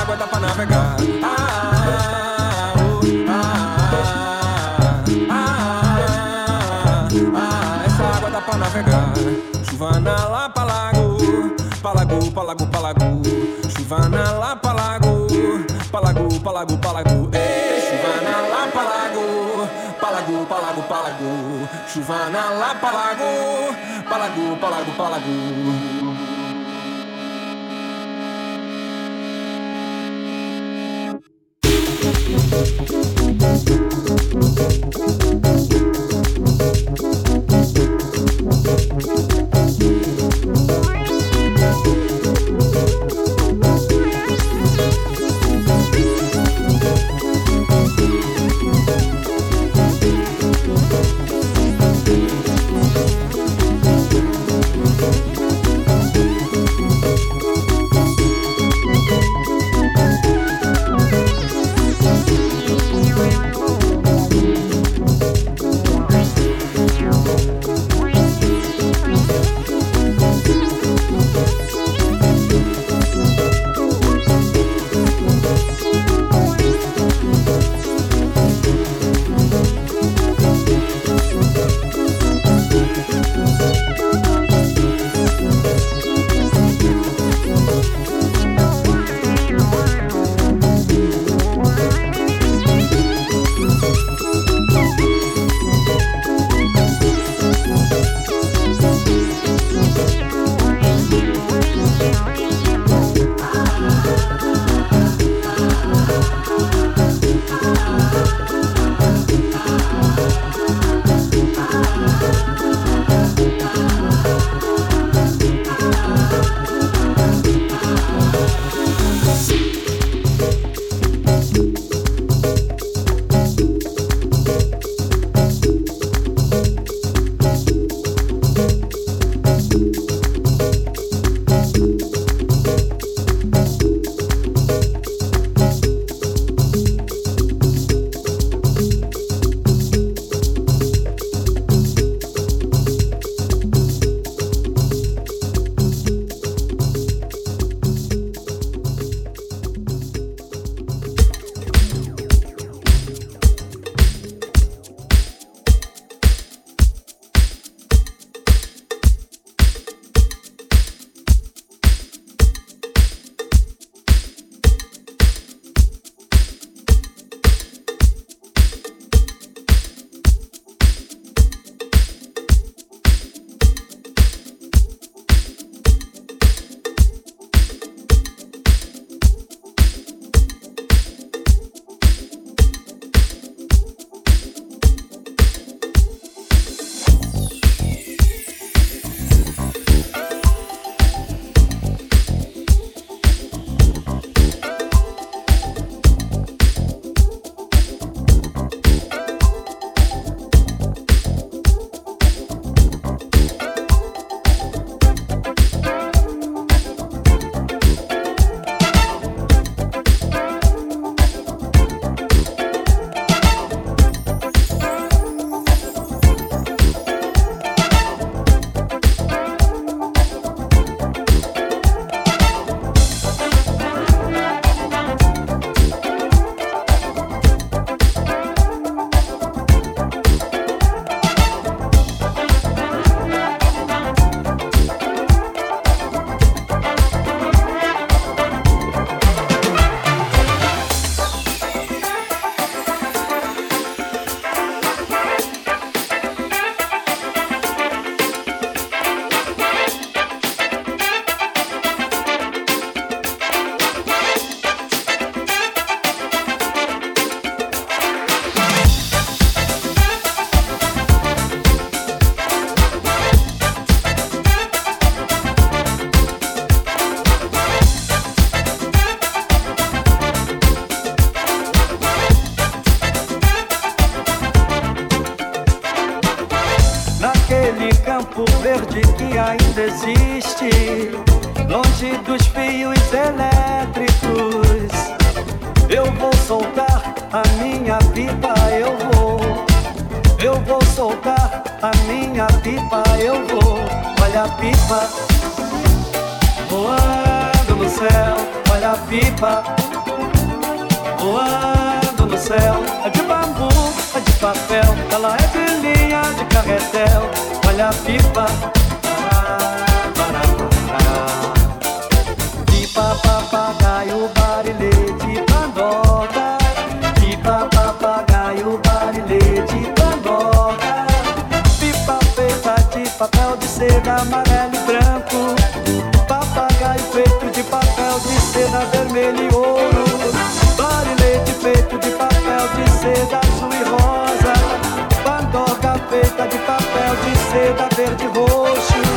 água dá pra navegar. Ah, ah, ah, essa água dá pra navegar. Chuvana lá pra lago, pra lago, pra lago, lago. Lá pra lago, pra lago, pra lago. Ei, chuvana lá pra lago, pra lago, pra lago, lago. Lá pra lago, pra lago, pra lago. Música seda, vermelho e ouro. Barilete feito de papel de seda azul e rosa. Pandorga feita de papel de seda verde e roxo.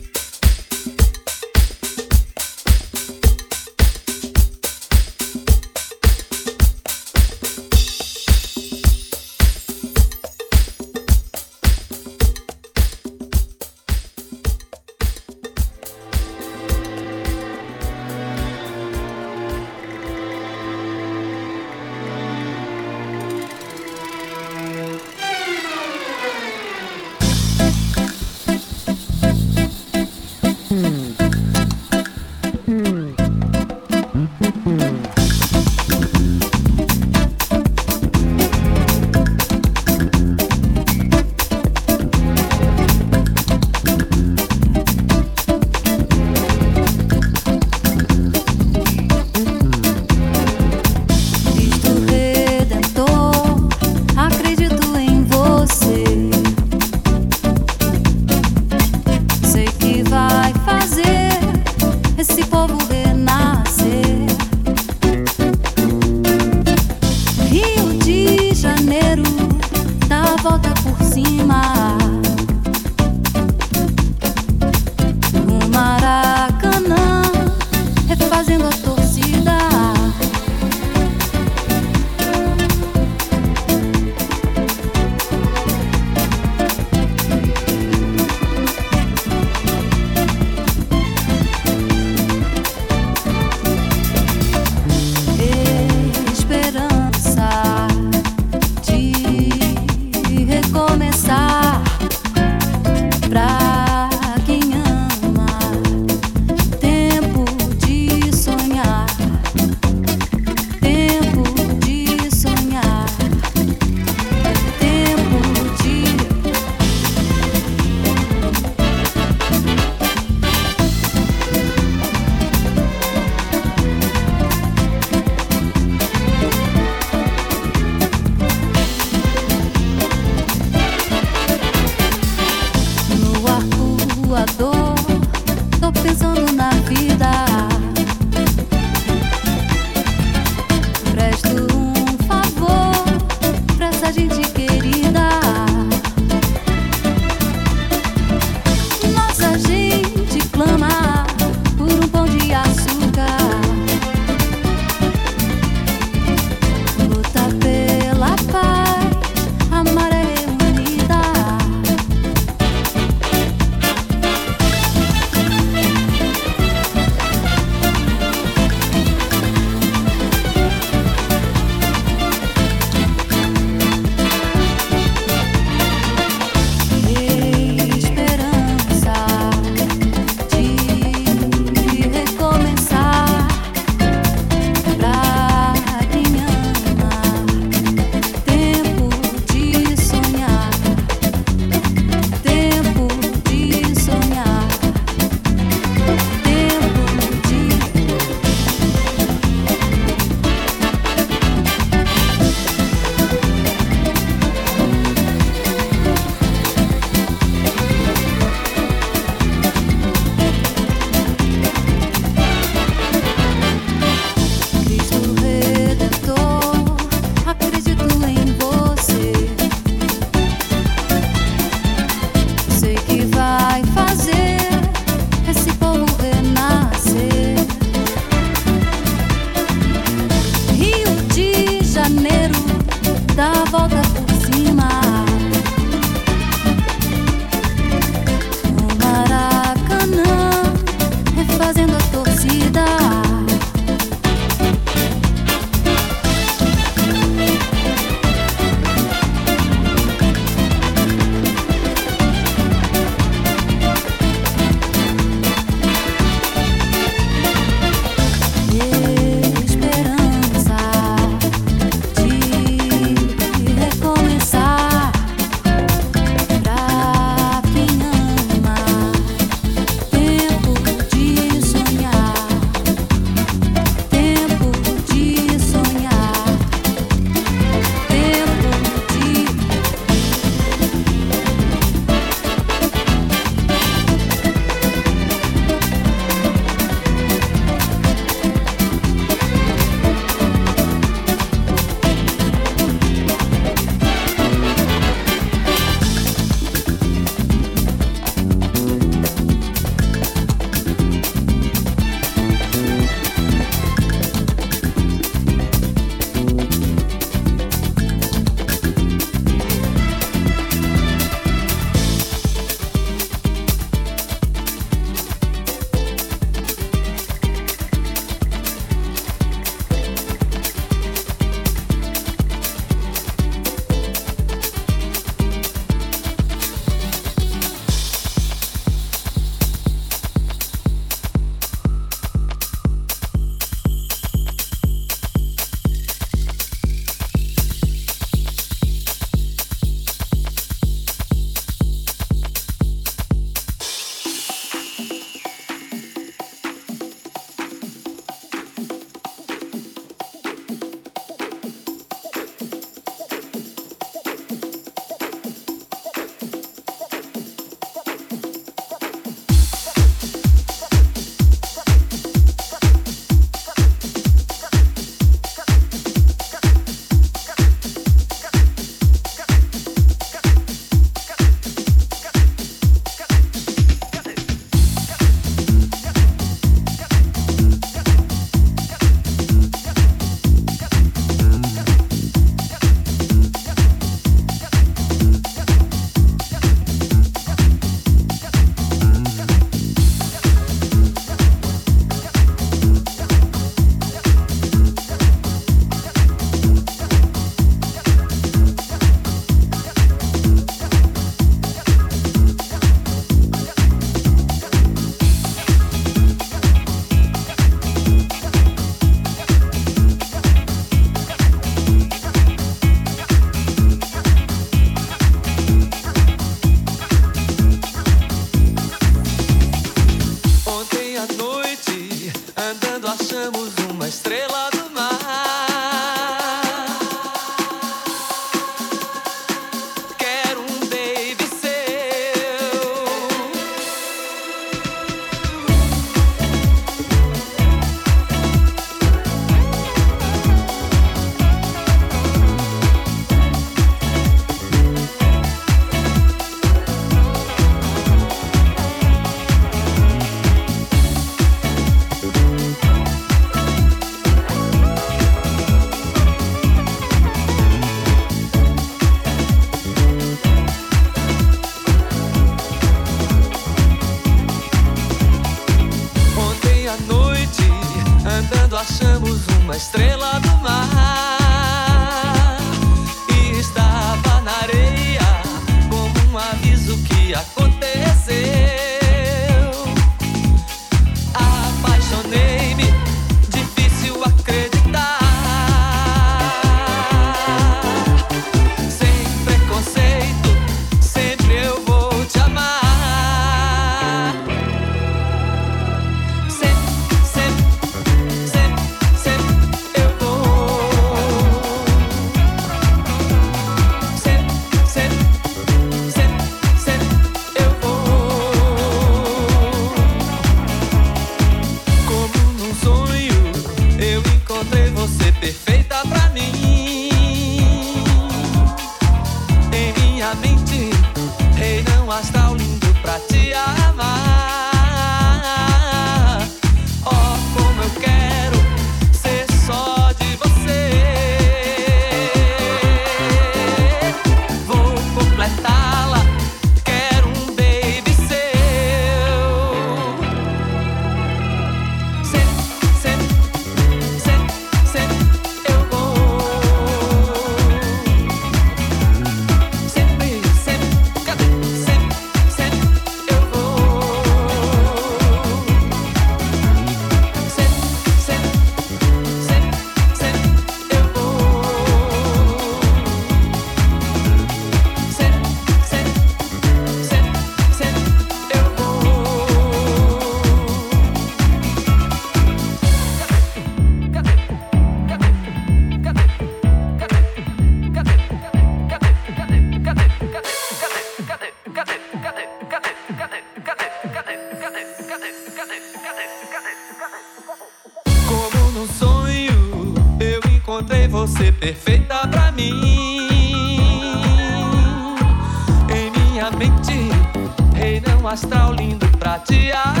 Quero